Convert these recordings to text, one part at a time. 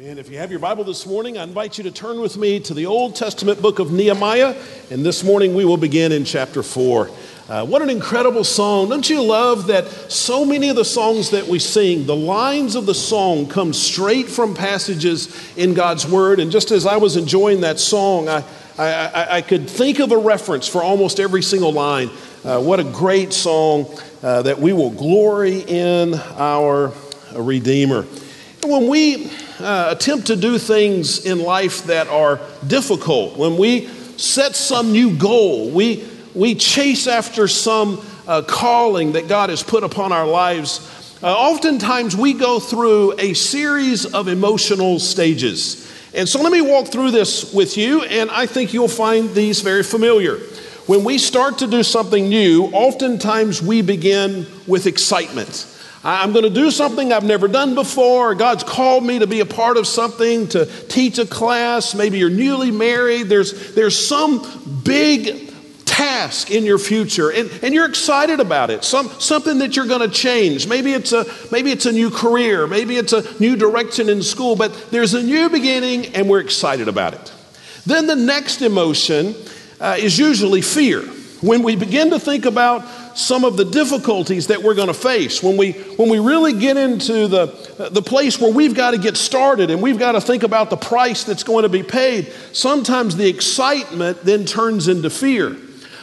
And if you have your Bible this morning, I invite you to turn with me to the Old Testament book of Nehemiah. And this morning we will begin in chapter 4. Uh, what an incredible song. Don't you love that so many of the songs that we sing, the lines of the song come straight from passages in God's Word? And just as I was enjoying that song, I, I, I could think of a reference for almost every single line. Uh, what a great song uh, that we will glory in our Redeemer. When we uh, attempt to do things in life that are difficult, when we set some new goal, we, we chase after some uh, calling that God has put upon our lives, uh, oftentimes we go through a series of emotional stages. And so let me walk through this with you, and I think you'll find these very familiar. When we start to do something new, oftentimes we begin with excitement. I'm going to do something I've never done before. God's called me to be a part of something, to teach a class. Maybe you're newly married. There's, there's some big task in your future and, and you're excited about it some, something that you're going to change maybe it's a maybe it's a new career maybe it's a new direction in school but there's a new beginning and we're excited about it then the next emotion uh, is usually fear when we begin to think about some of the difficulties that we're going to face when we when we really get into the the place where we've got to get started and we've got to think about the price that's going to be paid sometimes the excitement then turns into fear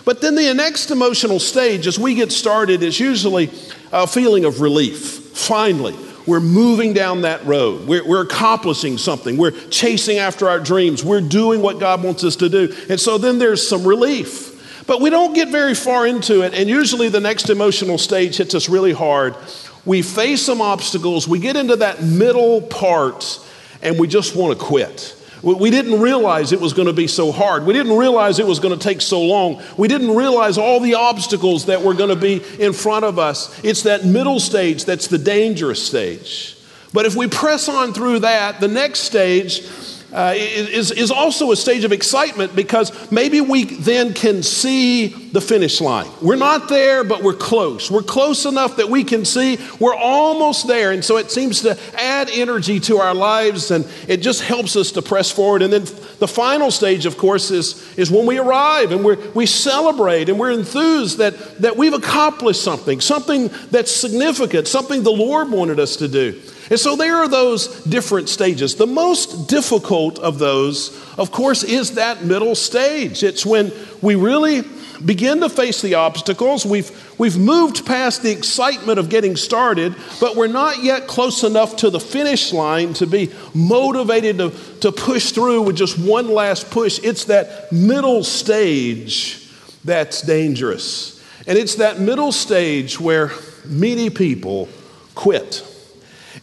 but then the next emotional stage as we get started is usually a feeling of relief finally we're moving down that road. We're, we're, accomplishing something. We're chasing after our dreams. We're doing what God wants us to do. And so then there's some relief. But we don't get very far into it, and usually the next emotional stage hits us really hard. We face some obstacles, we get into that middle part, and we just want to quit. We didn't realize it was going to be so hard. We didn't realize it was going to take so long. We didn't realize all the obstacles that were going to be in front of us. It's that middle stage that's the dangerous stage. But if we press on through that, the next stage uh, is, is also a stage of excitement because maybe we then can see the finish line. We're not there, but we're close. We're close enough that we can see we're almost there. And so it seems to add energy to our lives and it just helps us to press forward. And then the final stage, of course, is, is when we arrive and we we celebrate and we're enthused that, that we've accomplished something, something that's significant, something the Lord wanted us to do. And so there are those different stages. The most difficult of those, of course, is that middle stage. It's when we really begin to face the obstacles. We've, we've moved past the excitement of getting started, but we're not yet close enough to the finish line to be motivated to, to push through with just one last push. It's that middle stage that's dangerous. And it's that middle stage where many people quit.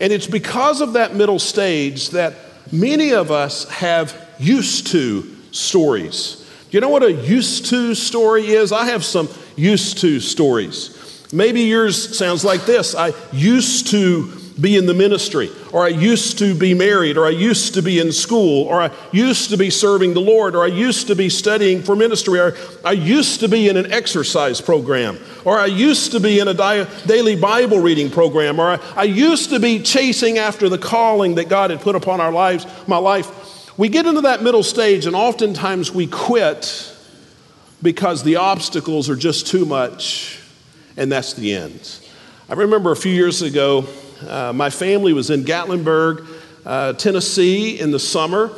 And it's because of that middle stage that many of us have used to stories. You know what a used to story is? I have some used to stories. Maybe yours sounds like this I used to be in the ministry, or I used to be married, or I used to be in school, or I used to be serving the Lord, or I used to be studying for ministry, or I used to be in an exercise program, or I used to be in a daily Bible reading program, or I, I used to be chasing after the calling that God had put upon our lives, my life. We get into that middle stage, and oftentimes we quit because the obstacles are just too much, and that's the end. I remember a few years ago, uh, my family was in Gatlinburg, uh, Tennessee in the summer,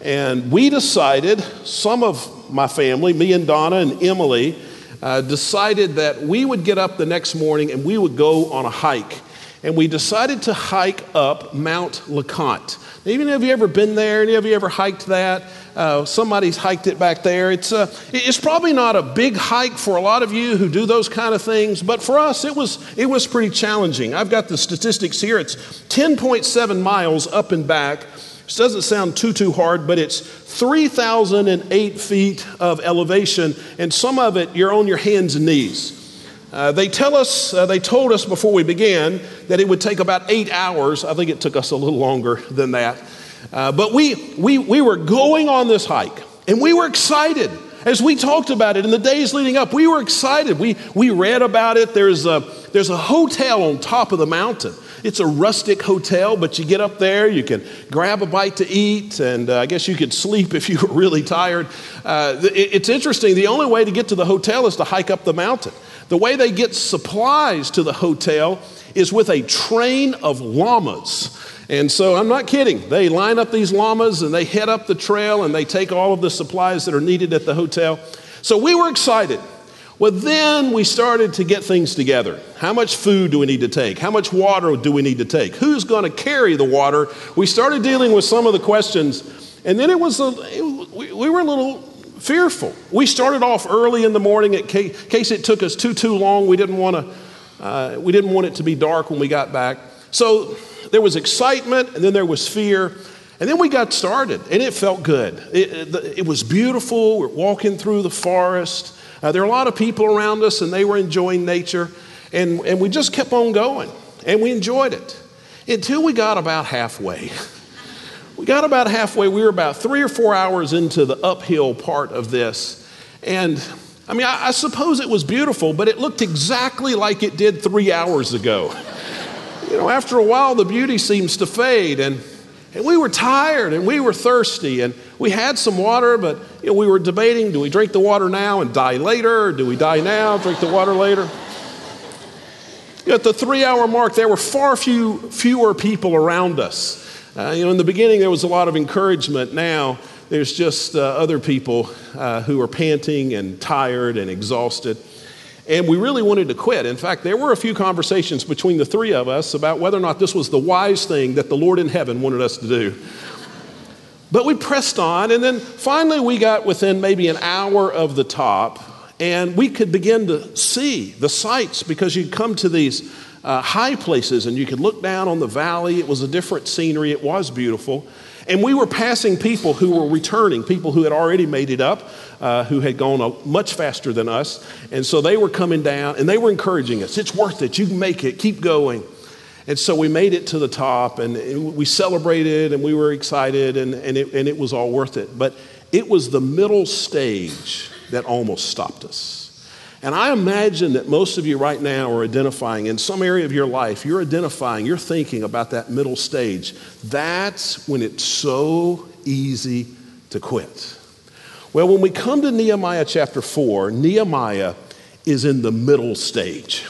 and we decided, some of my family, me and Donna and Emily, uh, decided that we would get up the next morning and we would go on a hike. And we decided to hike up Mount LeConte. Even have you ever been there? Any of you ever hiked that? Uh, somebody's hiked it back there. It's, uh, it's probably not a big hike for a lot of you who do those kind of things, but for us, it was, it was pretty challenging. I've got the statistics here. It's 10.7 miles up and back. This doesn't sound too, too hard, but it's 3,008 feet of elevation, and some of it you're on your hands and knees. Uh, they tell us, uh, they told us before we began that it would take about eight hours. I think it took us a little longer than that. Uh, but we, we, we were going on this hike and we were excited. As we talked about it in the days leading up, we were excited. We, we read about it. There's a there's a hotel on top of the mountain. It's a rustic hotel, but you get up there, you can grab a bite to eat, and uh, I guess you could sleep if you were really tired. Uh, it, it's interesting, the only way to get to the hotel is to hike up the mountain. The way they get supplies to the hotel is with a train of llamas. And so I'm not kidding. They line up these llamas and they head up the trail and they take all of the supplies that are needed at the hotel. So we were excited. Well, then we started to get things together. How much food do we need to take? How much water do we need to take? Who's going to carry the water? We started dealing with some of the questions, and then it was a, it, we, we were a little fearful. We started off early in the morning in case it took us too too long. We didn't want to uh, we didn't want it to be dark when we got back. So there was excitement, and then there was fear. And then we got started, and it felt good. It, it, it was beautiful. We're walking through the forest. Uh, there were a lot of people around us, and they were enjoying nature. And, and we just kept on going, and we enjoyed it until we got about halfway. we got about halfway. We were about three or four hours into the uphill part of this. And I mean, I, I suppose it was beautiful, but it looked exactly like it did three hours ago. you know, after a while, the beauty seems to fade. And and we were tired and we were thirsty and we had some water, but you know, we were debating do we drink the water now and die later, or do we die now, drink the water later? At the three hour mark, there were far few, fewer people around us. Uh, you know, in the beginning, there was a lot of encouragement. Now, there's just uh, other people uh, who are panting and tired and exhausted. And we really wanted to quit. In fact, there were a few conversations between the three of us about whether or not this was the wise thing that the Lord in heaven wanted us to do. But we pressed on, and then finally we got within maybe an hour of the top, and we could begin to see the sights because you'd come to these uh, high places and you could look down on the valley. It was a different scenery, it was beautiful. And we were passing people who were returning, people who had already made it up, uh, who had gone much faster than us. And so they were coming down and they were encouraging us. It's worth it. You can make it. Keep going. And so we made it to the top and we celebrated and we were excited and, and, it, and it was all worth it. But it was the middle stage that almost stopped us. And I imagine that most of you right now are identifying in some area of your life, you're identifying, you're thinking about that middle stage. That's when it's so easy to quit. Well, when we come to Nehemiah chapter 4, Nehemiah is in the middle stage.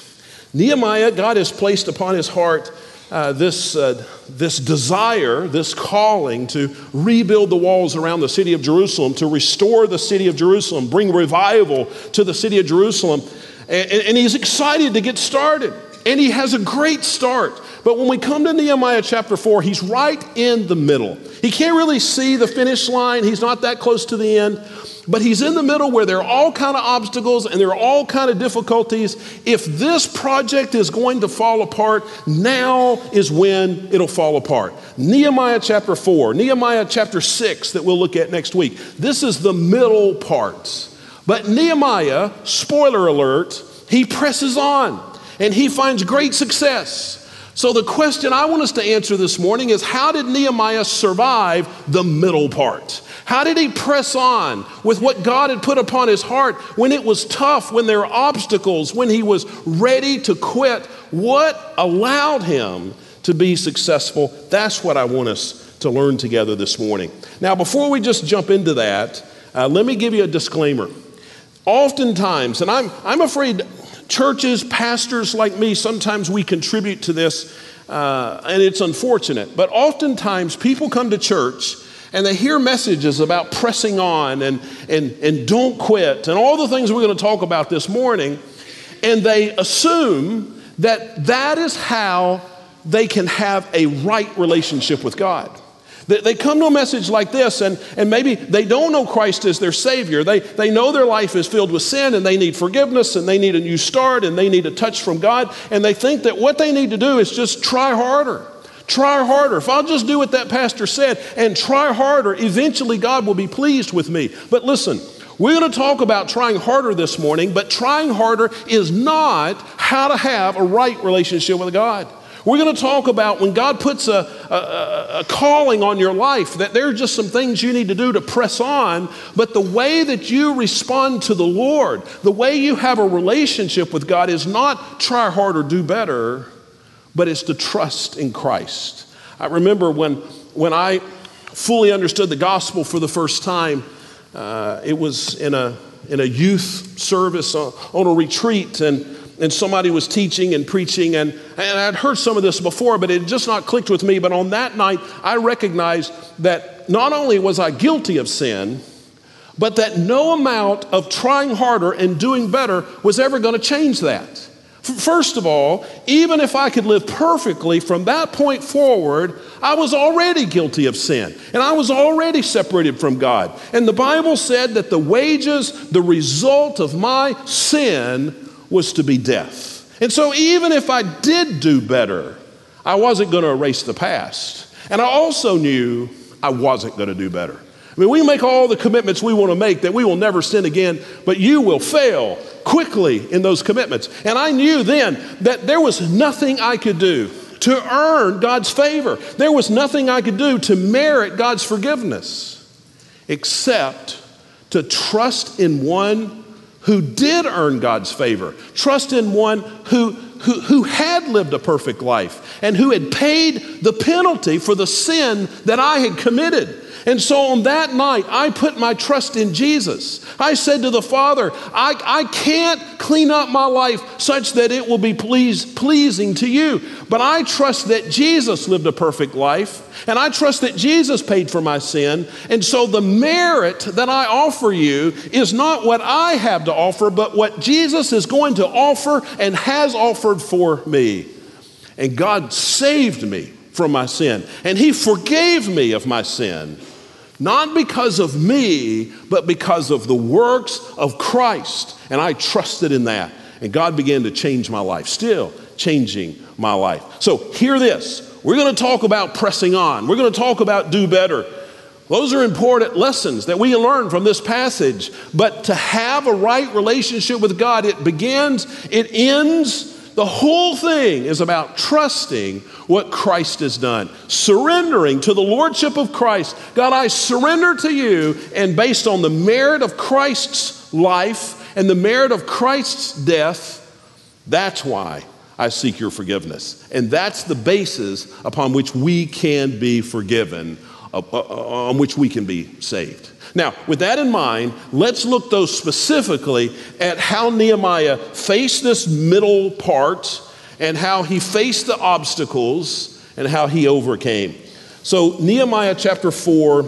Nehemiah, God has placed upon his heart uh, this, uh, this desire, this calling to rebuild the walls around the city of Jerusalem, to restore the city of Jerusalem, bring revival to the city of Jerusalem. And, and he's excited to get started. And he has a great start. But when we come to Nehemiah chapter 4, he's right in the middle. He can't really see the finish line, he's not that close to the end. But he's in the middle where there are all kind of obstacles and there are all kind of difficulties. If this project is going to fall apart, now is when it'll fall apart. Nehemiah chapter 4, Nehemiah chapter 6 that we'll look at next week. This is the middle part. But Nehemiah, spoiler alert, he presses on and he finds great success. So, the question I want us to answer this morning is how did Nehemiah survive the middle part? How did he press on with what God had put upon his heart when it was tough, when there were obstacles, when he was ready to quit? What allowed him to be successful? That's what I want us to learn together this morning. Now, before we just jump into that, uh, let me give you a disclaimer. Oftentimes, and I'm, I'm afraid churches, pastors like me, sometimes we contribute to this, uh, and it's unfortunate, but oftentimes people come to church and they hear messages about pressing on and, and, and don't quit and all the things we're going to talk about this morning, and they assume that that is how they can have a right relationship with God. They come to a message like this, and, and maybe they don't know Christ as their Savior. They, they know their life is filled with sin, and they need forgiveness, and they need a new start, and they need a touch from God. And they think that what they need to do is just try harder. Try harder. If I'll just do what that pastor said and try harder, eventually God will be pleased with me. But listen, we're going to talk about trying harder this morning, but trying harder is not how to have a right relationship with God. We're going to talk about when God puts a, a, a, calling on your life, that there are just some things you need to do to press on, but the way that you respond to the Lord, the way you have a relationship with God is not try harder, do better, but it's to trust in Christ. I remember when, when I fully understood the gospel for the first time, uh, it was in a, in a youth service on, on a retreat, and and somebody was teaching and preaching, and, and I'd heard some of this before, but it just not clicked with me. But on that night, I recognized that not only was I guilty of sin, but that no amount of trying harder and doing better was ever going to change that. First of all, even if I could live perfectly from that point forward, I was already guilty of sin and I was already separated from God. And the Bible said that the wages, the result of my sin, was to be death. And so, even if I did do better, I wasn't going to erase the past. And I also knew I wasn't going to do better. I mean, we make all the commitments we want to make that we will never sin again, but you will fail quickly in those commitments. And I knew then that there was nothing I could do to earn God's favor. There was nothing I could do to merit God's forgiveness except to trust in one who did earn God's favor. Trust in one who, who, who had lived a perfect life and who had paid the penalty for the sin that I had committed. And so on that night, I put my trust in Jesus. I said to the Father, I, I can't clean up my life such that it will be please, pleasing to you, but I trust that Jesus lived a perfect life, and I trust that Jesus paid for my sin. And so the merit that I offer you is not what I have to offer, but what Jesus is going to offer and has offered for me. And God saved me from my sin, and He forgave me of my sin. Not because of me, but because of the works of Christ. And I trusted in that. And God began to change my life, still changing my life. So, hear this. We're going to talk about pressing on, we're going to talk about do better. Those are important lessons that we learn from this passage. But to have a right relationship with God, it begins, it ends, the whole thing is about trusting what Christ has done, surrendering to the Lordship of Christ. God, I surrender to you, and based on the merit of Christ's life and the merit of Christ's death, that's why I seek your forgiveness. And that's the basis upon which we can be forgiven, uh, uh, uh, on which we can be saved. Now, with that in mind, let's look though specifically at how Nehemiah faced this middle part and how he faced the obstacles and how he overcame. So, Nehemiah chapter 4,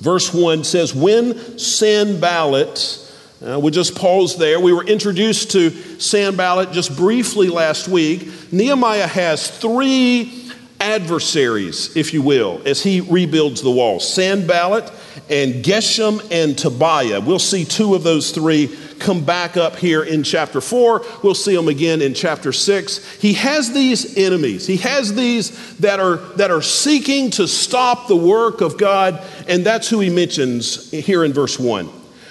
verse 1 says, When Sanballat, uh, we'll just pause there. We were introduced to Sanballat just briefly last week. Nehemiah has three adversaries, if you will, as he rebuilds the wall Sanballat and Geshem and Tobiah. We'll see two of those three come back up here in chapter 4. We'll see them again in chapter 6. He has these enemies. He has these that are that are seeking to stop the work of God, and that's who he mentions here in verse 1.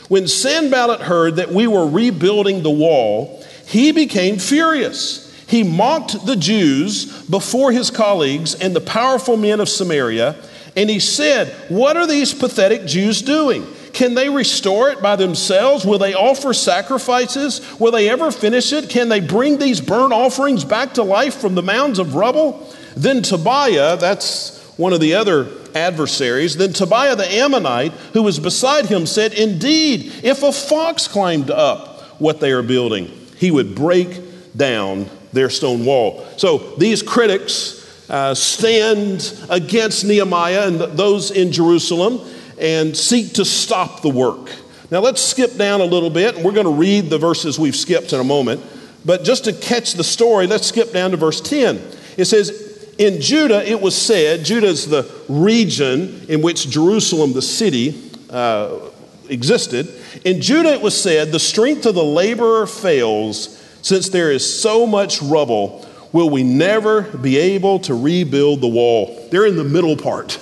When Sanballat heard that we were rebuilding the wall, he became furious. He mocked the Jews before his colleagues and the powerful men of Samaria, and he said, What are these pathetic Jews doing? Can they restore it by themselves? Will they offer sacrifices? Will they ever finish it? Can they bring these burnt offerings back to life from the mounds of rubble? Then Tobiah, that's one of the other adversaries, then Tobiah the Ammonite, who was beside him, said, Indeed, if a fox climbed up what they are building, he would break down their stone wall. So these critics uh, stand against Nehemiah and those in Jerusalem and seek to stop the work. Now let's skip down a little bit, and we're going to read the verses we've skipped in a moment. But just to catch the story, let's skip down to verse 10. It says, In Judah it was said, Judah is the region in which Jerusalem, the city, uh, existed. In Judah it was said, The strength of the laborer fails since there is so much rubble, will we never be able to rebuild the wall? They're in the middle part.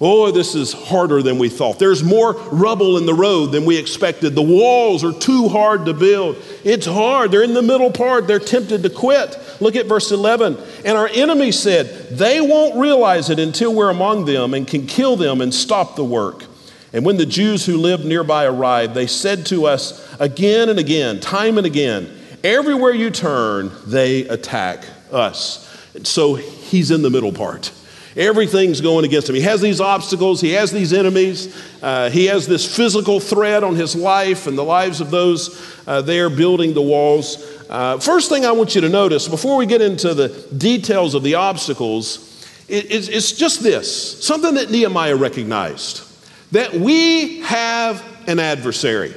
Oh, this is harder than we thought. There's more rubble in the road than we expected. The walls are too hard to build. It's hard. They're in the middle part. They're tempted to quit. Look at verse 11. And our enemy said, They won't realize it until we're among them and can kill them and stop the work. And when the Jews who lived nearby arrived, they said to us again and again, time and again, Everywhere you turn, they attack us. So he's in the middle part. Everything's going against him. He has these obstacles, he has these enemies, uh, he has this physical threat on his life and the lives of those uh, there building the walls. Uh, first thing I want you to notice before we get into the details of the obstacles, it, it's, it's just this something that Nehemiah recognized that we have an adversary.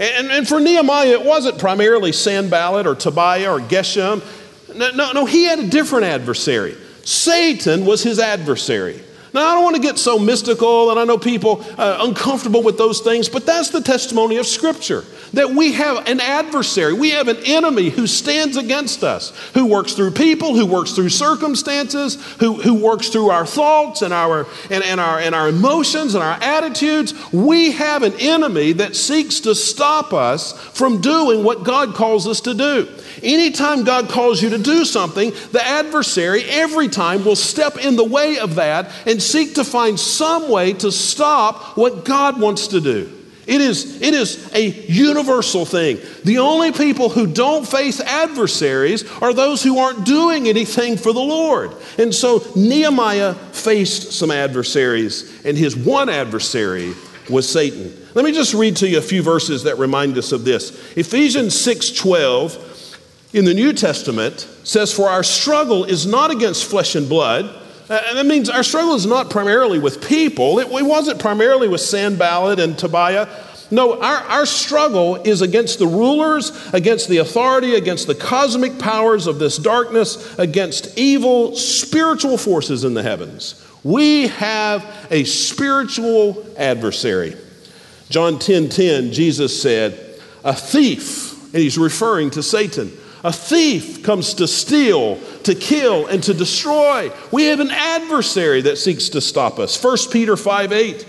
And, and, for Nehemiah, it wasn't primarily Sanballat or Tobiah or Geshem. No, no, no, he had a different adversary. Satan was his adversary. Now, I don't want to get so mystical, and I know people uh, uncomfortable with those things, but that's the testimony of Scripture that we have an adversary, we have an enemy who stands against us, who works through people, who works through circumstances, who, who works through our thoughts and our, and, and, our, and our emotions and our attitudes. We have an enemy that seeks to stop us from doing what God calls us to do. Anytime God calls you to do something, the adversary every time will step in the way of that and seek to find some way to stop what God wants to do. It is, it is a universal thing. The only people who don't face adversaries are those who aren't doing anything for the Lord. And so Nehemiah faced some adversaries, and his one adversary was Satan. Let me just read to you a few verses that remind us of this. Ephesians 6 12 in the New Testament says, For our struggle is not against flesh and blood. Uh, and that means our struggle is not primarily with people. It, it wasn't primarily with Sanballat and Tobiah. No, our, our struggle is against the rulers, against the authority, against the cosmic powers of this darkness, against evil spiritual forces in the heavens. We have a spiritual adversary. John 10 10, Jesus said, A thief, and he's referring to Satan a thief comes to steal, to kill, and to destroy. We have an adversary that seeks to stop us. 1 Peter 5 8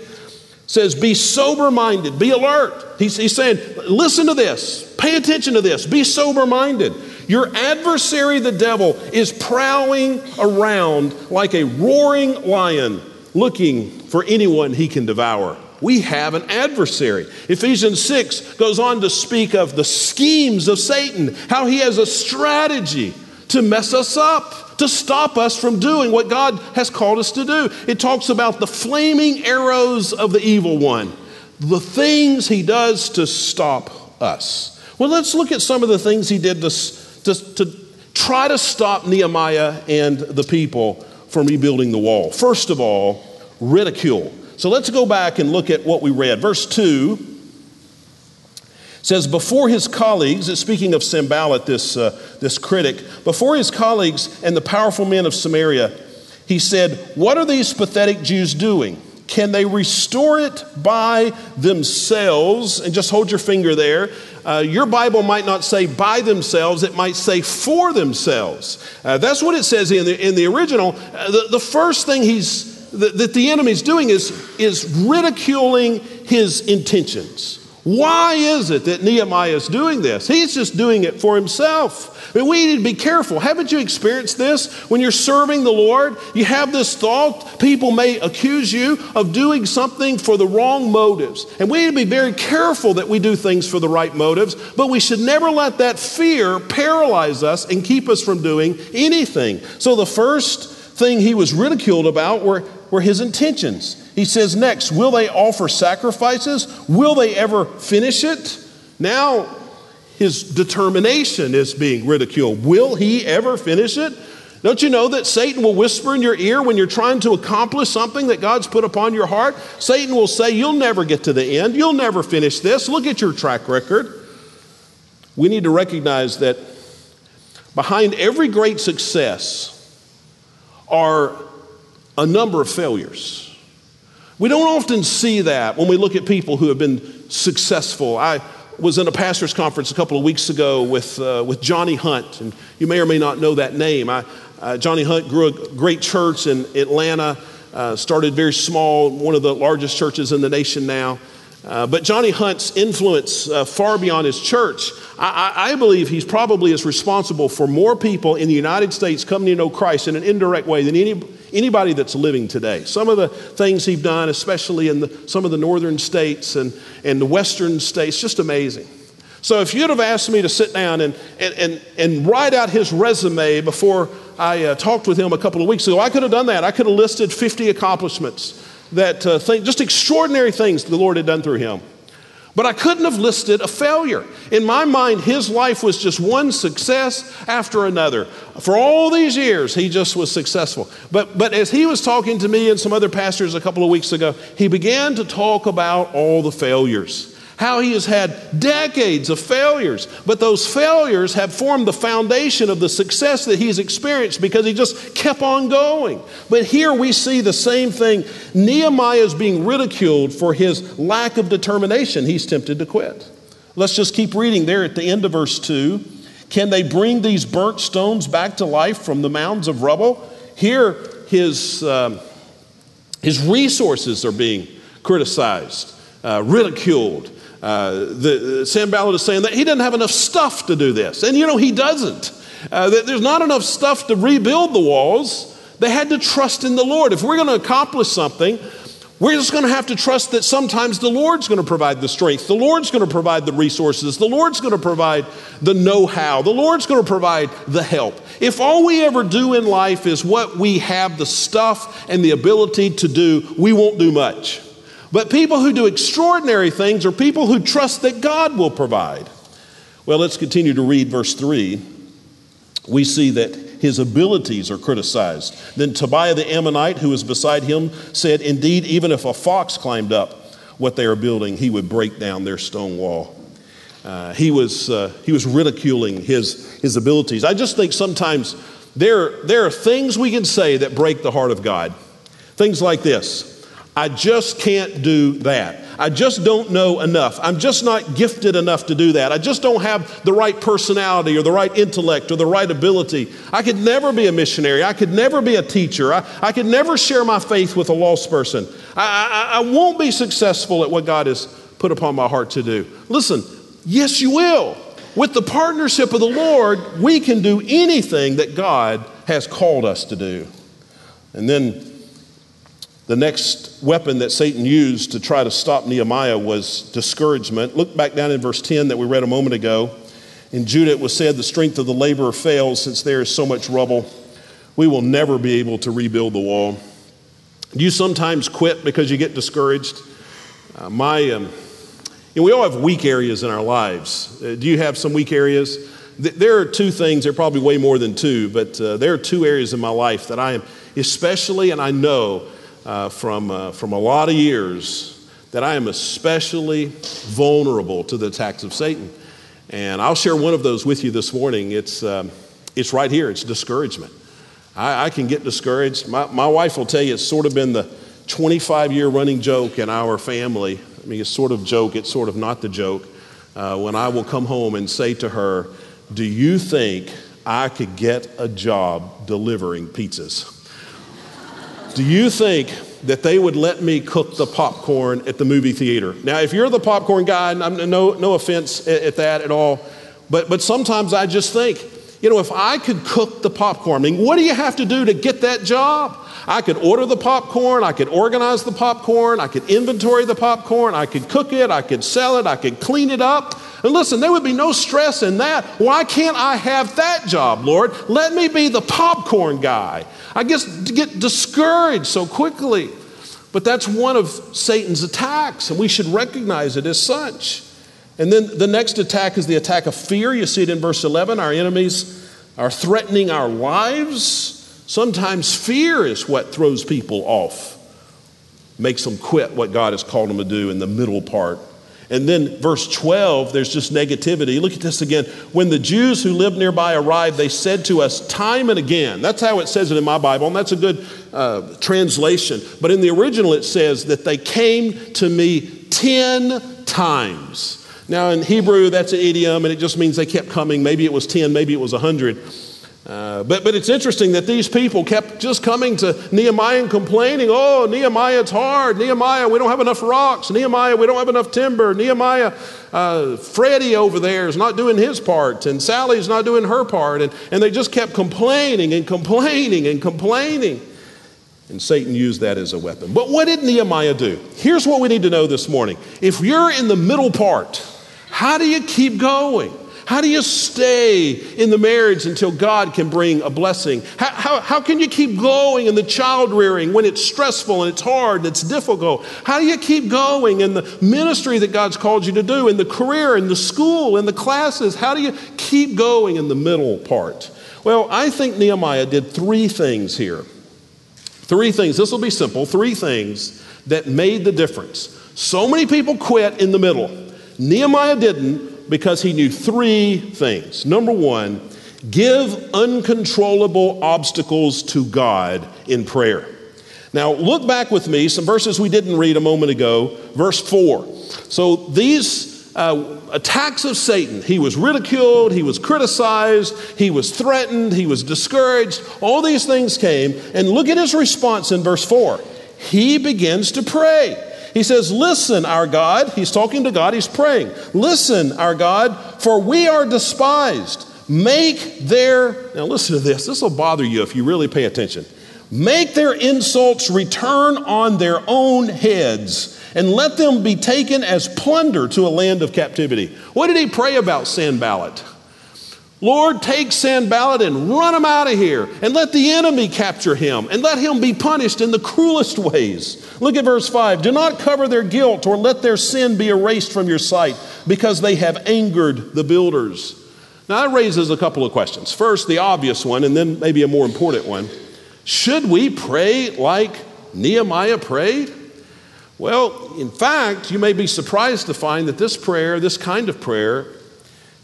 says, Be sober minded, be alert. He's, he's saying, Listen to this, pay attention to this, be sober minded. Your adversary, the devil, is prowling around like a roaring lion looking for anyone he can devour we have an adversary. Ephesians 6 goes on to speak of the schemes of Satan, how he has a strategy to mess us up, to stop us from doing what God has called us to do. It talks about the flaming arrows of the evil one, the things he does to stop us. Well, let's look at some of the things he did to, to, to try to stop Nehemiah and the people from rebuilding the wall. First of all, ridicule. So let's go back and look at what we read. Verse 2 says, Before his colleagues, speaking of Sanballat, this, uh, this critic, before his colleagues and the powerful men of Samaria, he said, What are these pathetic Jews doing? Can they restore it by themselves? And just hold your finger there. Uh, your Bible might not say by themselves, it might say for themselves. Uh, that's what it says in the, in the original. Uh, the, the first thing he's that, that the enemy's doing is, is ridiculing his intentions. Why is it that Nehemiah is doing this? He's just doing it for himself. I mean, we need to be careful. Haven't you experienced this? When you're serving the Lord, you have this thought, people may accuse you of doing something for the wrong motives. And we need to be very careful that we do things for the right motives, but we should never let that fear paralyze us and keep us from doing anything. So the first thing he was ridiculed about were were his intentions. He says next, will they offer sacrifices? Will they ever finish it? Now, his determination is being ridiculed. Will he ever finish it? Don't you know that Satan will whisper in your ear when you're trying to accomplish something that God's put upon your heart? Satan will say, You'll never get to the end. You'll never finish this. Look at your track record. We need to recognize that behind every great success are a number of failures. We don't often see that when we look at people who have been successful. I was in a pastor's conference a couple of weeks ago with, uh, with Johnny Hunt, and you may or may not know that name. I, uh, Johnny Hunt grew a great church in Atlanta, uh, started very small, one of the largest churches in the nation now. Uh, but Johnny Hunt's influence uh, far beyond his church, I, I, I, believe he's probably as responsible for more people in the United States coming to know Christ in an indirect way than any, anybody that's living today. Some of the things he's done, especially in the, some of the northern states and, and the western states, just amazing. So if you'd have asked me to sit down and, and, and, and write out his resume before I uh, talked with him a couple of weeks ago, I could have done that. I could have listed 50 accomplishments that uh, think, just extraordinary things the Lord had done through him. But I couldn't have listed a failure. In my mind, his life was just one success after another. For all these years, he just was successful. But, but as he was talking to me and some other pastors a couple of weeks ago, he began to talk about all the failures how he has had decades of failures, but those failures have formed the foundation of the success that he's experienced because he just kept on going. But here we see the same thing. Nehemiah is being ridiculed for his lack of determination. He's tempted to quit. Let's just keep reading there at the end of verse 2. Can they bring these burnt stones back to life from the mounds of rubble? Here, his, um, his resources are being criticized, uh, ridiculed. Uh, the, Sanballat is saying that he doesn't have enough stuff to do this. And you know, he doesn't. Uh, there's not enough stuff to rebuild the walls. They had to trust in the Lord. If we're going to accomplish something, we're just going to have to trust that sometimes the Lord's going to provide the strength. The Lord's going to provide the resources. The Lord's going to provide the know how. The Lord's going to provide the help. If all we ever do in life is what we have the stuff and the ability to do, we won't do much. But people who do extraordinary things are people who trust that God will provide. Well, let's continue to read verse 3. We see that his abilities are criticized. Then Tobiah the Ammonite, who was beside him, said, Indeed, even if a fox climbed up what they are building, he would break down their stone wall. Uh, he, was, uh, he was ridiculing his, his abilities. I just think sometimes there, there are things we can say that break the heart of God. Things like this I just can't do that. I just don't know enough. I'm just not gifted enough to do that. I just don't have the right personality or the right intellect or the right ability. I could never be a missionary. I could never be a teacher. I, I could never share my faith with a lost person. I, I, I won't be successful at what God has put upon my heart to do. Listen, yes, you will. With the partnership of the Lord, we can do anything that God has called us to do. And then the next weapon that Satan used to try to stop Nehemiah was discouragement. Look back down in verse 10 that we read a moment ago. In Judah it was said, The strength of the laborer fails since there is so much rubble. We will never be able to rebuild the wall. Do you sometimes quit because you get discouraged? Uh, my, um, you know, we all have weak areas in our lives. Uh, do you have some weak areas? Th- there are two things, there are probably way more than two, but uh, there are two areas in my life that I am especially, and I know uh, from, uh, from a lot of years that I am especially vulnerable to the attacks of Satan. And I'll share one of those with you this morning. It's, um, it's right here, it's discouragement. I, I can get discouraged. My, my wife will tell you it's sort of been the 25 year running joke in our family. I mean, it's sort of joke, it's sort of not the joke. Uh, when I will come home and say to her, Do you think I could get a job delivering pizzas? Do you think that they would let me cook the popcorn at the movie theater? Now, if you're the popcorn guy, I'm, no, no offense at, at that at all, but, but sometimes I just think, you know, if I could cook the popcorn, I mean, what do you have to do to get that job? I could order the popcorn, I could organize the popcorn, I could inventory the popcorn, I could cook it, I could sell it, I could clean it up. And listen, there would be no stress in that. Why can't I have that job, Lord? Let me be the popcorn guy. I guess get discouraged so quickly. But that's one of Satan's attacks, and we should recognize it as such. And then the next attack is the attack of fear. You see it in verse 11. Our enemies are threatening our lives. Sometimes fear is what throws people off, makes them quit what God has called them to do in the middle part and then verse 12, there's just negativity. Look at this again. When the Jews who lived nearby arrived, they said to us time and again. That's how it says it in my Bible, and that's a good uh, translation. But in the original, it says that they came to me 10 times. Now, in Hebrew, that's an idiom, and it just means they kept coming. Maybe it was 10, maybe it was 100. Uh, but, but it's interesting that these people kept just coming to Nehemiah and complaining, Oh, Nehemiah, it's hard. Nehemiah, we don't have enough rocks. Nehemiah, we don't have enough timber. Nehemiah, uh, Freddie over there is not doing his part, and Sally's not doing her part. And, and they just kept complaining and complaining and complaining. And Satan used that as a weapon. But what did Nehemiah do? Here's what we need to know this morning. If you're in the middle part, how do you keep going? How do you stay in the marriage until God can bring a blessing? How, how, how, can you keep going in the child rearing when it's stressful and it's hard and it's difficult? How do you keep going in the ministry that God's called you to do, in the career, in the school, in the classes? How do you keep going in the middle part? Well, I think Nehemiah did three things here. Three things, this will be simple, three things that made the difference. So many people quit in the middle. Nehemiah didn't because he knew three things. Number one, give uncontrollable obstacles to God in prayer. Now, look back with me, some verses we didn't read a moment ago, verse 4. So, these uh, attacks of Satan, he was ridiculed, he was criticized, he was threatened, he was discouraged, all these things came. And look at his response in verse 4. He begins to pray. He says, Listen, our God. He's talking to God, he's praying. Listen, our God, for we are despised. Make their, now listen to this, this will bother you if you really pay attention. Make their insults return on their own heads, and let them be taken as plunder to a land of captivity. What did he pray about, Sanballat? Lord, take Sanballat and run him out of here, and let the enemy capture him, and let him be punished in the cruelest ways. Look at verse 5. Do not cover their guilt or let their sin be erased from your sight, because they have angered the builders. Now, that raises a couple of questions. First, the obvious one, and then maybe a more important one. Should we pray like Nehemiah prayed? Well, in fact, you may be surprised to find that this prayer, this kind of prayer,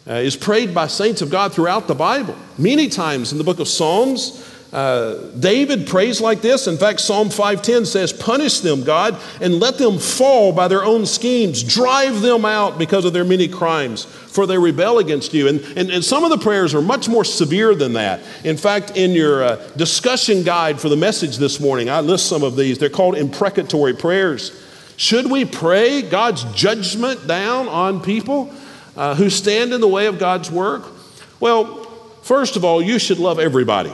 uh, is prayed by saints of God throughout the Bible. Many times in the book of Psalms, uh, David prays like this. In fact, Psalm 5:10 says, "Punish them, God, and let them fall by their own schemes. Drive them out because of their many crimes, for they rebel against you." And, and, and some of the prayers are much more severe than that. In fact, in your uh, discussion guide for the message this morning, I list some of these. They're called imprecatory prayers. Should we pray God's judgment down on people? Uh, who stand in the way of God's work? Well, first of all, you should love everybody.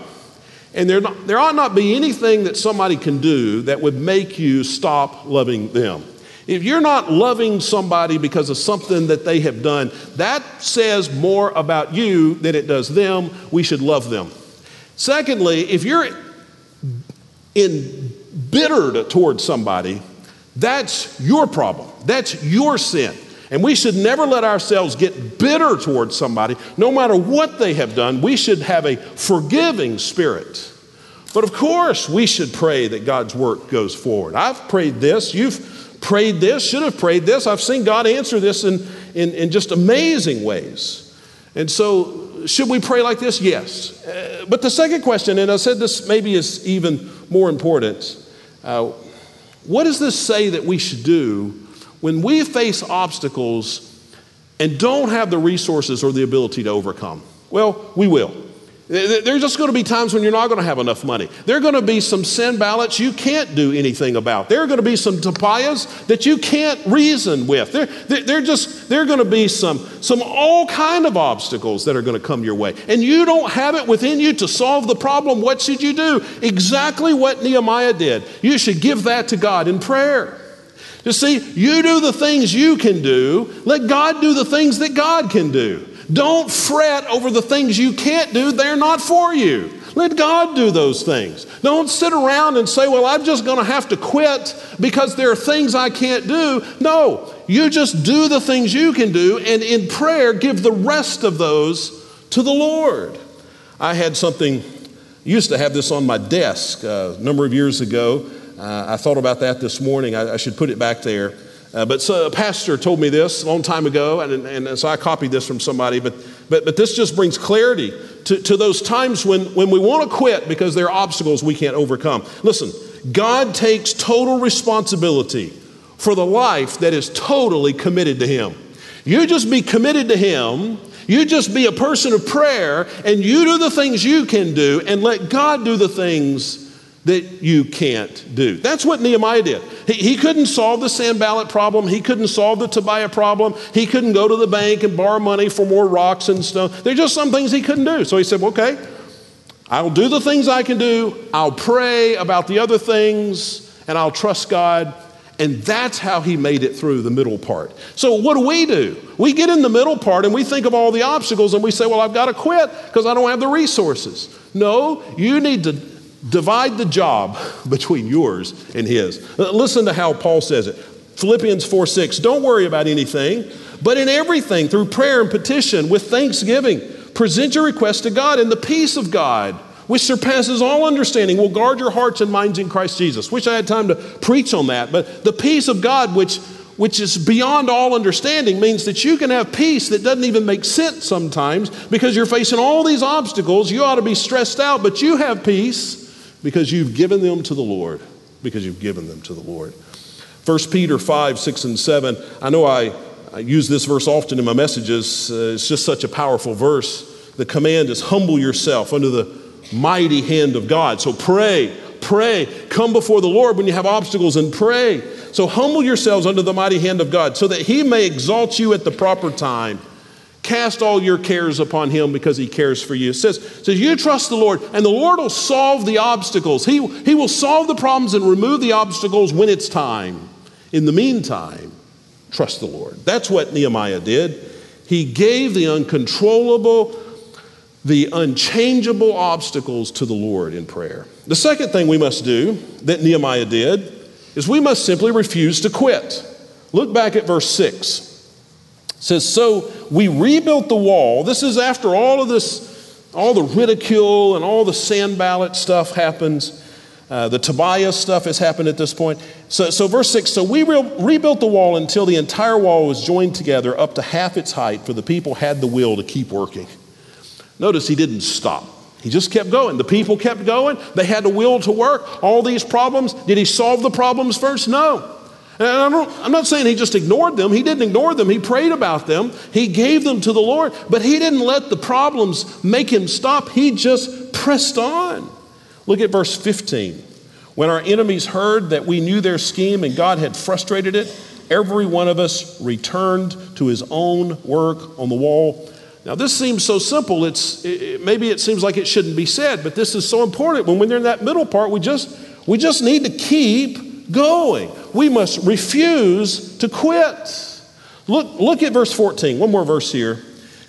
And there, not, there ought not be anything that somebody can do that would make you stop loving them. If you're not loving somebody because of something that they have done, that says more about you than it does them. We should love them. Secondly, if you're embittered towards somebody, that's your problem. That's your sin. And we should never let ourselves get bitter towards somebody, no matter what they have done. We should have a forgiving spirit. But of course, we should pray that God's work goes forward. I've prayed this. You've prayed this, should have prayed this. I've seen God answer this in, in, in just amazing ways. And so, should we pray like this? Yes. Uh, but the second question, and I said this maybe is even more important uh, what does this say that we should do when we face obstacles and don't have the resources or the ability to overcome? Well, we will. There's just going to be times when you're not going to have enough money. There are going to be some Sanballats you can't do anything about. There are going to be some Tobiahs that you can't reason with. There, they're just, there are going to be some, some all kind of obstacles that are going to come your way. And you don't have it within you to solve the problem. What should you do? Exactly what Nehemiah did. You should give that to God in prayer. You see, you do the things you can do, let God do the things that God can do. Don't fret over the things you can't do, they're not for you. Let God do those things. Don't sit around and say, Well, I'm just going to have to quit because there are things I can't do. No, you just do the things you can do, and in prayer, give the rest of those to the Lord. I had something, used to have this on my desk uh, a number of years ago. Uh, I thought about that this morning. I, I should put it back there. Uh, but so a pastor told me this a long time ago, and, and, so I copied this from somebody. But, but, but this just brings clarity to, to those times when, when we want to quit because there are obstacles we can't overcome. Listen, God takes total responsibility for the life that is totally committed to Him. You just be committed to Him You just be a person of prayer and you do the things you can do and let God do the things that you can't do. That's what Nehemiah did. He, he couldn't solve the Sanballat problem. He couldn't solve the Tobiah problem. He couldn't go to the bank and borrow money for more rocks and stuff. There's just some things he couldn't do. So he said, okay, I'll do the things I can do. I'll pray about the other things and I'll trust God and that's how he made it through the middle part. So, what do we do? We get in the middle part and we think of all the obstacles and we say, Well, I've got to quit because I don't have the resources. No, you need to divide the job between yours and his. Uh, listen to how Paul says it Philippians 4 6. Don't worry about anything, but in everything, through prayer and petition, with thanksgiving, present your request to God, and the peace of God which surpasses all understanding, will guard your hearts and minds in Christ Jesus. Wish I had time to preach on that, but the peace of God, which, which is beyond all understanding, means that you can have peace that doesn't even make sense sometimes because you're facing all these obstacles. You ought to be stressed out, but you have peace because you've given them to the Lord. Because you've given them to the Lord. 1 Peter 5, 6, and 7. I know I, I use this verse often in my messages. Uh, it's just such a powerful verse. The command is humble yourself under the mighty hand of God. So pray, pray. Come before the Lord when you have obstacles and pray. So humble yourselves under the mighty hand of God so that he may exalt you at the proper time. Cast all your cares upon him because he cares for you. It says, says you trust the Lord, and the Lord will solve the obstacles. He, he will solve the problems and remove the obstacles when it's time. In the meantime, trust the Lord. That's what Nehemiah did. He gave the uncontrollable the unchangeable obstacles to the Lord in prayer. The second thing we must do that Nehemiah did is we must simply refuse to quit. Look back at verse 6. Says, So we rebuilt the wall. This is after all of this, all the ridicule and all the Sanballat stuff happens. Uh, the Tobiah stuff has happened at this point. So, so verse 6 So we re- rebuilt the wall until the entire wall was joined together up to half its height, for the people had the will to keep working. Notice he didn't stop. He just kept going. The people kept going. They had the will to work. All these problems, did he solve the problems first? No. And I'm not saying he just ignored them. He didn't ignore them. He prayed about them. He gave them to the Lord. But he didn't let the problems make him stop. He just pressed on. Look at verse 15. When our enemies heard that we knew their scheme and God had frustrated it, every one of us returned to his own work on the wall now, this seems so simple, it's, it, maybe it seems like it shouldn't be said, but this is so important. When we're in that middle part, we just, we just need to keep going. We must refuse to quit. Look, look at verse 14, one more verse here.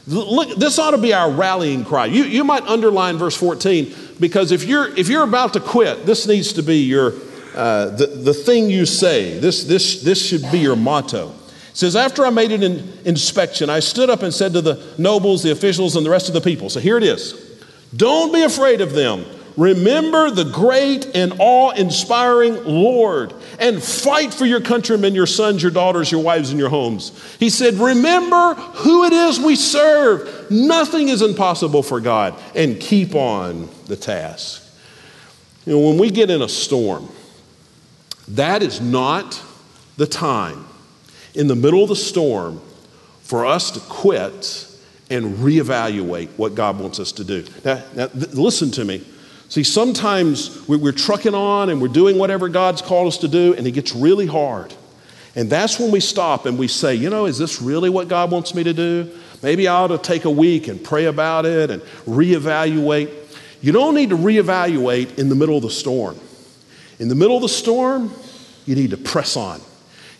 Look, this ought to be our rallying cry. You, you might underline verse 14 because if you're, if you're about to quit, this needs to be your, uh, the, the thing you say. This, this, this should be your motto says, After I made an inspection, I stood up and said to the nobles, the officials, and the rest of the people, so here it is Don't be afraid of them. Remember the great and awe inspiring Lord and fight for your countrymen, your sons, your daughters, your wives, and your homes. He said, Remember who it is we serve. Nothing is impossible for God, and keep on the task. You know, when we get in a storm, that is not the time in the middle of the storm for us to quit and reevaluate what God wants us to do. Now, now th- listen to me. See, sometimes we, we're trucking on and we're doing whatever God's called us to do, and it gets really hard. And that's when we stop and we say, you know, is this really what God wants me to do? Maybe I ought to take a week and pray about it and reevaluate. You don't need to reevaluate in the middle of the storm. In the middle of the storm, you need to press on.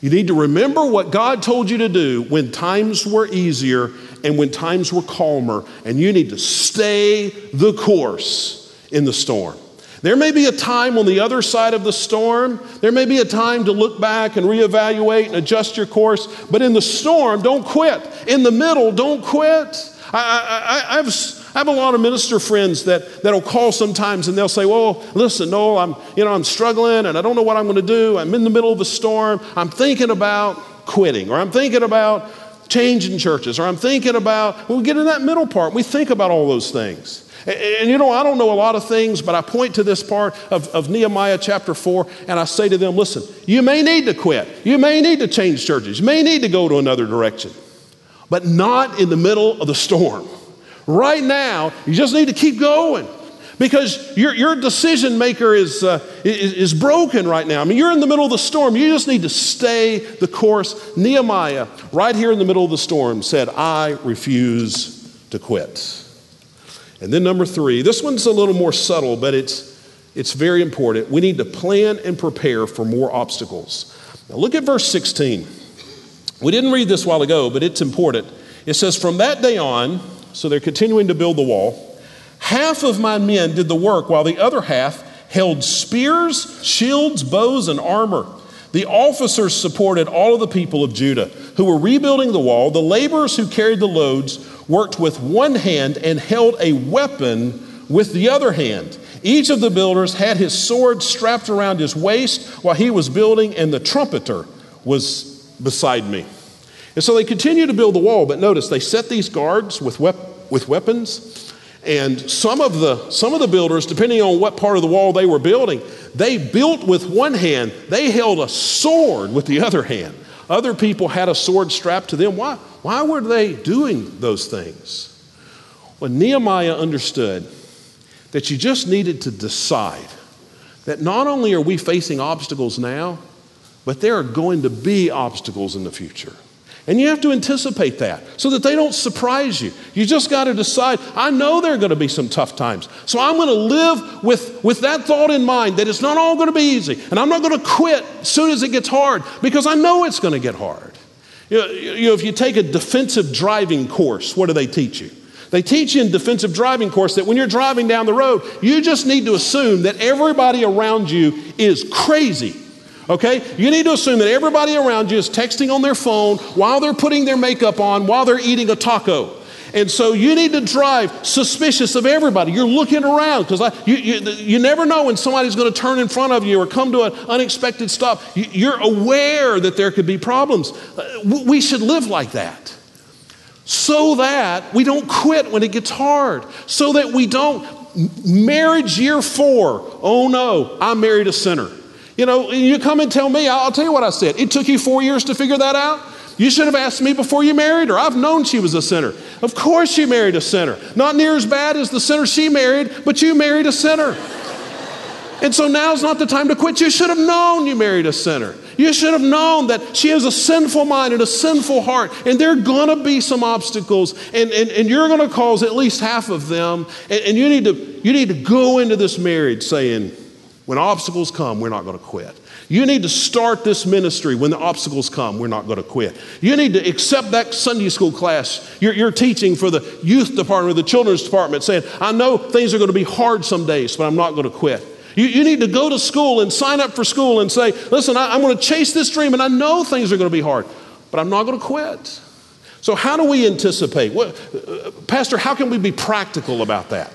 You need to remember what God told you to do when times were easier and when times were calmer, and you need to stay the course in the storm. There may be a time on the other side of the storm. There may be a time to look back and reevaluate and adjust your course. But in the storm, don't quit. In the middle, don't quit. I, I, I've I have a lot of minister friends that, that'll call sometimes and they'll say, Well, listen, Noel, I'm, you know, I'm struggling and I don't know what I'm going to do. I'm in the middle of a storm. I'm thinking about quitting, or I'm thinking about changing churches, or I'm thinking about, well, we get in that middle part. We think about all those things. And, you know, I don't know a lot of things, but I point to this part of, of Nehemiah chapter 4 and I say to them, listen, you may need to quit. You may need to change churches. You may need to go to another direction. but not in the middle of the storm. Right now, you just need to keep going because your, your decision maker is, uh, is, is broken right now. I mean, you're in the middle of the storm. You just need to stay the course. Nehemiah, right here in the middle of the storm, said, I refuse to quit. And then number three, this one's a little more subtle, but it's, it's very important. We need to plan and prepare for more obstacles. Now, look at verse 16. We didn't read this while ago, but it's important. It says, From that day on, so they're continuing to build the wall, half of my men did the work, while the other half held spears, shields, bows, and armor. The officers supported all of the people of Judah who were rebuilding the wall. The laborers who carried the loads worked with one hand and held a weapon with the other hand. Each of the builders had his sword strapped around his waist while he was building, and the trumpeter was beside me. And so they continued to build the wall, but notice they set these guards with, wep- with weapons. And some of, the, some of the builders, depending on what part of the wall they were building, they built with one hand, they held a sword with the other hand. Other people had a sword strapped to them. Why, why were they doing those things? Well, Nehemiah understood that you just needed to decide that not only are we facing obstacles now, but there are going to be obstacles in the future. And you have to anticipate that so that they don't surprise you. You just got to decide, I know there are going to be some tough times. So I'm going to live with, with that thought in mind that it's not all going to be easy. And I'm not going to quit as soon as it gets hard because I know it's going to get hard. You know, you know, if you take a defensive driving course, what do they teach you? They teach you in defensive driving course that when you're driving down the road, you just need to assume that everybody around you is crazy. Okay? You need to assume that everybody around you is texting on their phone while they're putting their makeup on, while they're eating a taco. And so you need to drive suspicious of everybody. You're looking around because you, you, you, never know when somebody's going to turn in front of you or come to an unexpected stop. You, are aware that there could be problems. Uh, we should live like that so that we don't quit when it gets hard, so that we don't. Marriage year four, oh no, I married a sinner. You know, you come and tell me, I'll tell you what I said. It took you four years to figure that out. You should have asked me before you married her. I've known she was a sinner. Of course, she married a sinner. Not near as bad as the sinner she married, but you married a sinner. And so now's not the time to quit. You should have known you married a sinner. You should have known that she has a sinful mind and a sinful heart, and there are going to be some obstacles, and, and, and you're going to cause at least half of them. And, and you, need to, you need to go into this marriage saying, when obstacles come, we're not going to quit. You need to start this ministry when the obstacles come. We're not going to quit. You need to accept that Sunday school class you're, you're, teaching for the youth department or the children's department, saying, I know things are going to be hard some days, but I'm not going to quit. You, you need to go to school and sign up for school and say, listen, I, I'm going to chase this dream and I know things are going to be hard, but I'm not going to quit. So, how do we anticipate? What, uh, Pastor, how can we be practical about that?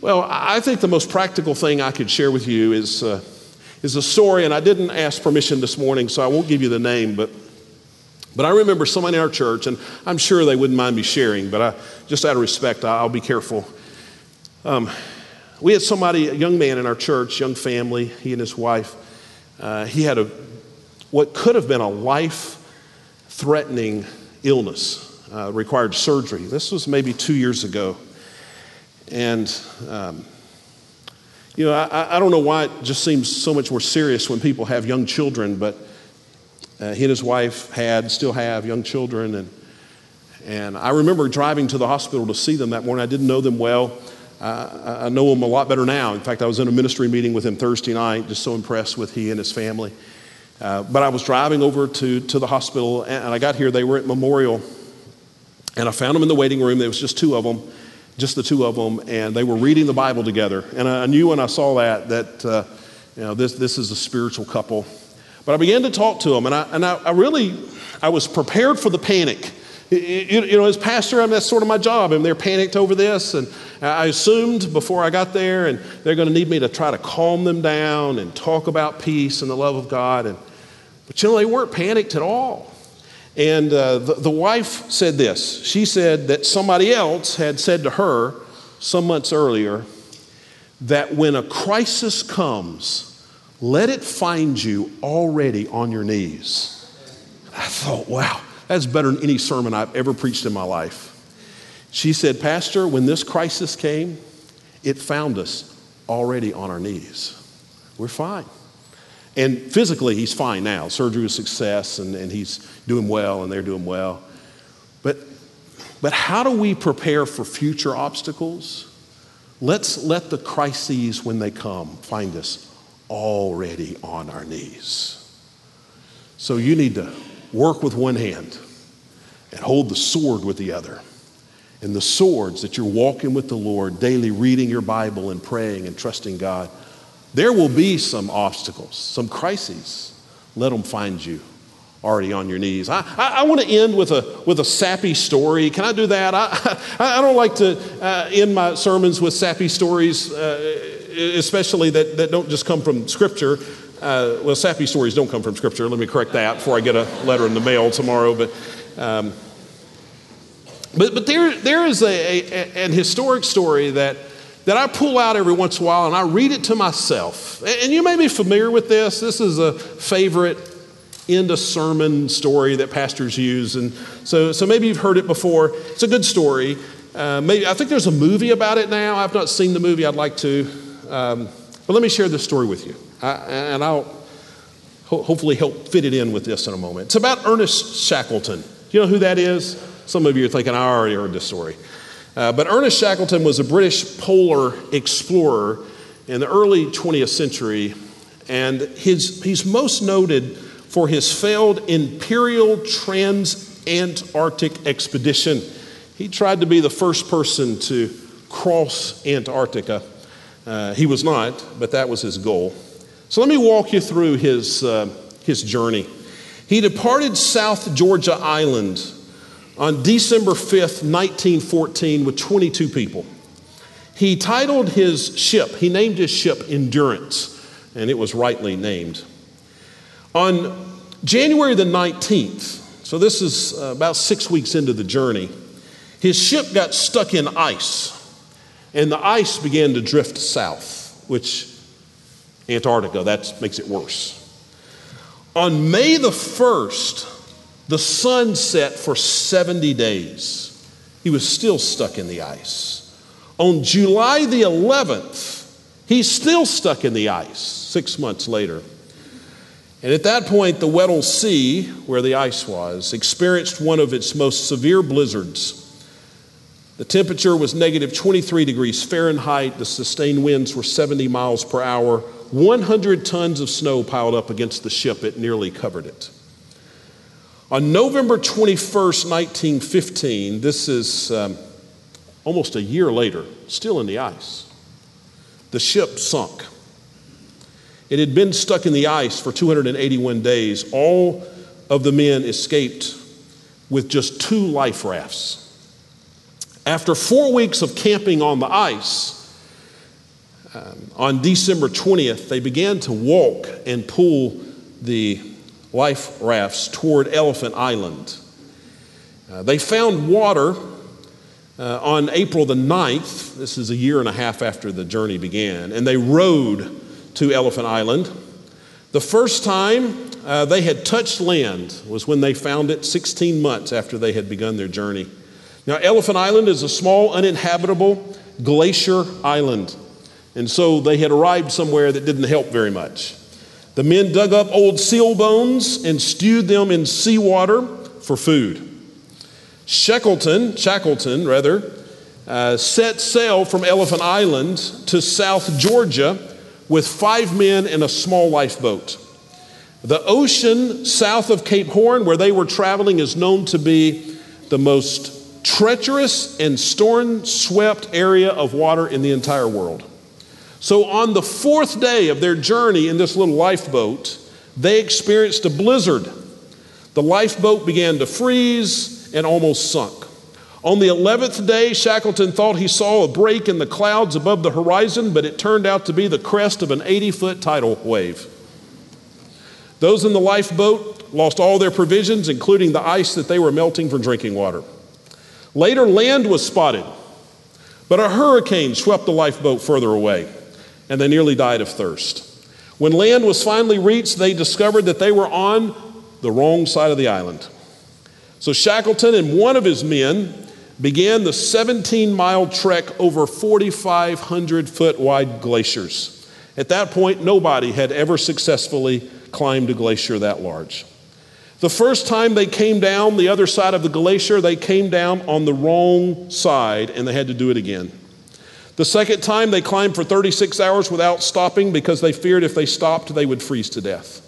Well, I think the most practical thing I could share with you is, uh, is a story, and I didn't ask permission this morning, so I won't give you the name, but, but I remember someone in our church, and I'm sure they wouldn't mind me sharing, but I, just out of respect, I'll be careful. Um, we had somebody, a young man in our church, young family, he and his wife. Uh, he had a what could have been a life threatening illness, uh, required surgery. This was maybe two years ago. And, um, you know, I, I, don't know why it just seems so much more serious when people have young children, but uh, he and his wife had, still have young children. And, and I remember driving to the hospital to see them that morning. I didn't know them well. Uh, I know him a lot better now. In fact, I was in a ministry meeting with him Thursday night, just so impressed with he and his family. Uh, but I was driving over to, to the hospital, and I got here. They were at Memorial, and I found them in the waiting room. There was just two of them, just the two of them, and they were reading the Bible together. And I knew when I saw that that uh, you know this this is a spiritual couple. But I began to talk to them, and I and I, I really I was prepared for the panic. You know, as pastor, I mean, that's sort of my job. And they're panicked over this. And I assumed before I got there, and they're going to need me to try to calm them down and talk about peace and the love of God. And, but you know, they weren't panicked at all. And uh, the, the wife said this she said that somebody else had said to her some months earlier that when a crisis comes, let it find you already on your knees. I thought, wow, That's better than any sermon I've ever preached in my life. She said, Pastor, when this crisis came, it found us already on our knees. We're fine. And physically, he's fine now. Surgery was a success, and, and he's doing well, and they're doing well. But, but how do we prepare for future obstacles? Let's let the crises, when they come, find us already on our knees. So you need to work with one hand and hold the sword with the other. And the swords that you're walking with the Lord, daily reading your Bible and praying and trusting God there will be some obstacles, some crises. Let them find you already on your knees. I, I, I want to end with a, with a sappy story. Can I do that? I, I, I don't like to uh, end my sermons with sappy stories, uh, especially that, that don't just come from Scripture. Uh, well, sappy stories don't come from Scripture. Let me correct that before I get a letter in the mail tomorrow. But, um, but, but there, there is a, a, an historic story that that I pull out every once in a while and I read it to myself. And you may be familiar with this. This is a favorite end of sermon story that pastors use. And so, so maybe you've heard it before. It's a good story. Uh, maybe I think there's a movie about it now. I've not seen the movie. I'd like to. Um, but let me share this story with you. I, and I'll ho- hopefully help fit it in with this in a moment. It's about Ernest Shackleton. Do you know who that is? Some of you are thinking, I already heard this story. Uh, but Ernest Shackleton was a British polar explorer in the early 20th century, and his, he's most noted for his failed Imperial Trans-Antarctic expedition. He tried to be the first person to cross Antarctica. Uh, he was not, but that was his goal. So let me walk you through his, uh, his journey. He departed South Georgia Island on December 5th, 1914, with 22 people. He titled his ship, he named his ship Endurance, and it was rightly named. On January the 19th, so this is uh, about six weeks into the journey, his ship got stuck in ice, and the ice began to drift south, which Antarctica, that makes it worse. On May the 1st, the sun set for 70 days. He was still stuck in the ice. On July the 11th, he's still stuck in the ice six months later. And at that point, the Weddell Sea, where the ice was, experienced one of its most severe blizzards. The temperature was negative 23 degrees Fahrenheit. The sustained winds were 70 miles per hour. 100 tons of snow piled up against the ship. It nearly covered it. On November 21st, 1915, this is um, almost a year later, still in the ice, the ship sunk. It had been stuck in the ice for 281 days. All of the men escaped with just two life rafts. After four weeks of camping on the ice, um, on December 20th, they began to walk and pull the life rafts toward Elephant Island. Uh, they found water uh, on April the 9th. This is a year and a half after the journey began. And they rowed to Elephant Island. The first time uh, they had touched land was when they found it 16 months after they had begun their journey. Now, Elephant Island is a small, uninhabitable glacier island. And so they had arrived somewhere that didn't help very much. The men dug up old seal bones and stewed them in seawater for food. Shackleton, Shackleton rather, uh, set sail from Elephant Island to South Georgia with five men in a small lifeboat. The ocean south of Cape Horn, where they were traveling, is known to be the most treacherous and storm swept area of water in the entire world. So, on the fourth day of their journey in this little lifeboat, they experienced a blizzard. The lifeboat began to freeze and almost sunk. On the 11th day, Shackleton thought he saw a break in the clouds above the horizon, but it turned out to be the crest of an 80 foot tidal wave. Those in the lifeboat lost all their provisions, including the ice that they were melting for drinking water. Later, land was spotted, but a hurricane swept the lifeboat further away and they nearly died of thirst. When land was finally reached, they discovered that they were on the wrong side of the island. So Shackleton and one of his men began the 17 mile trek over 4,500 foot wide glaciers. At that point, nobody had ever successfully climbed a glacier that large. The first time they came down the other side of the glacier, they came down on the wrong side and they had to do it again. The second time, they climbed for 36 hours without stopping because they feared if they stopped, they would freeze to death.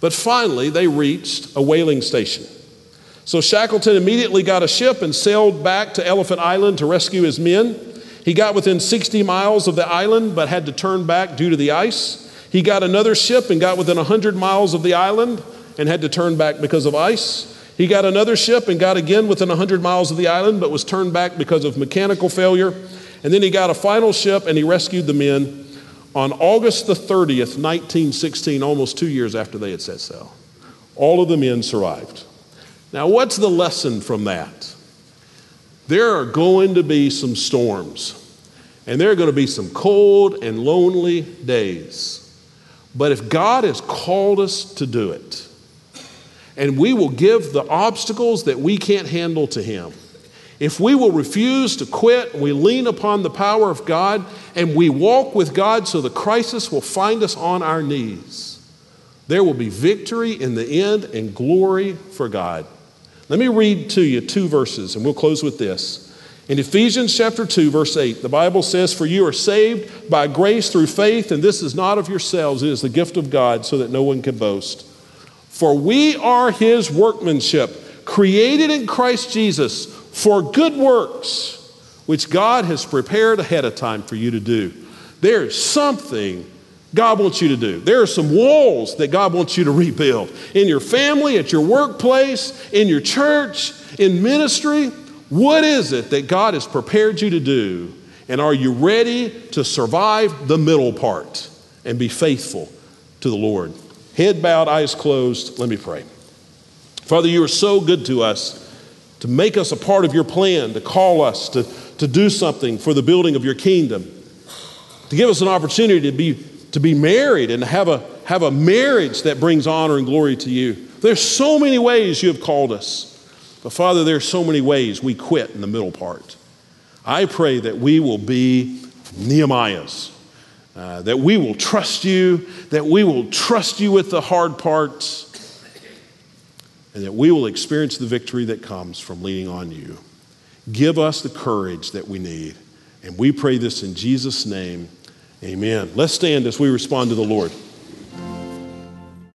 But finally, they reached a whaling station. So Shackleton immediately got a ship and sailed back to Elephant Island to rescue his men. He got within 60 miles of the island but had to turn back due to the ice. He got another ship and got within 100 miles of the island and had to turn back because of ice. He got another ship and got again within 100 miles of the island but was turned back because of mechanical failure. And then he got a final ship and he rescued the men on August the 30th, 1916, almost two years after they had set sail. All of the men survived. Now, what's the lesson from that? There are going to be some storms, and there are going to be some cold and lonely days. But if God has called us to do it, and we will give the obstacles that we can't handle to Him, if we will refuse to quit, we lean upon the power of God and we walk with God so the crisis will find us on our knees, there will be victory in the end and glory for God. Let me read to you two verses and we'll close with this. In Ephesians chapter 2, verse 8, the Bible says, For you are saved by grace through faith, and this is not of yourselves, it is the gift of God, so that no one can boast. For we are his workmanship, created in Christ Jesus for good works, which God has prepared ahead of time for you to do. There's something God wants you to do. There are some walls that God wants you to rebuild in your family, at your workplace, in your church, in ministry. What is it that God has prepared you to do? And are you ready to survive the middle part and be faithful to the Lord? Head bowed, eyes closed. Let me pray. Father, you are so good to us to make us a part of your plan, to call us to, to do something for the building of your kingdom, to give us an opportunity to be, to be married and have a, have a marriage that brings honor and glory to you. There's so many ways you have called us. But Father, there's so many ways we quit in the middle part. I pray that we will be Nehemiahs, uh, that we will trust you, that we will trust you with the hard parts and that we will experience the victory that comes from leaning on you. Give us the courage that we need. And we pray this in Jesus' name. Amen. Let's stand as we respond to the Lord.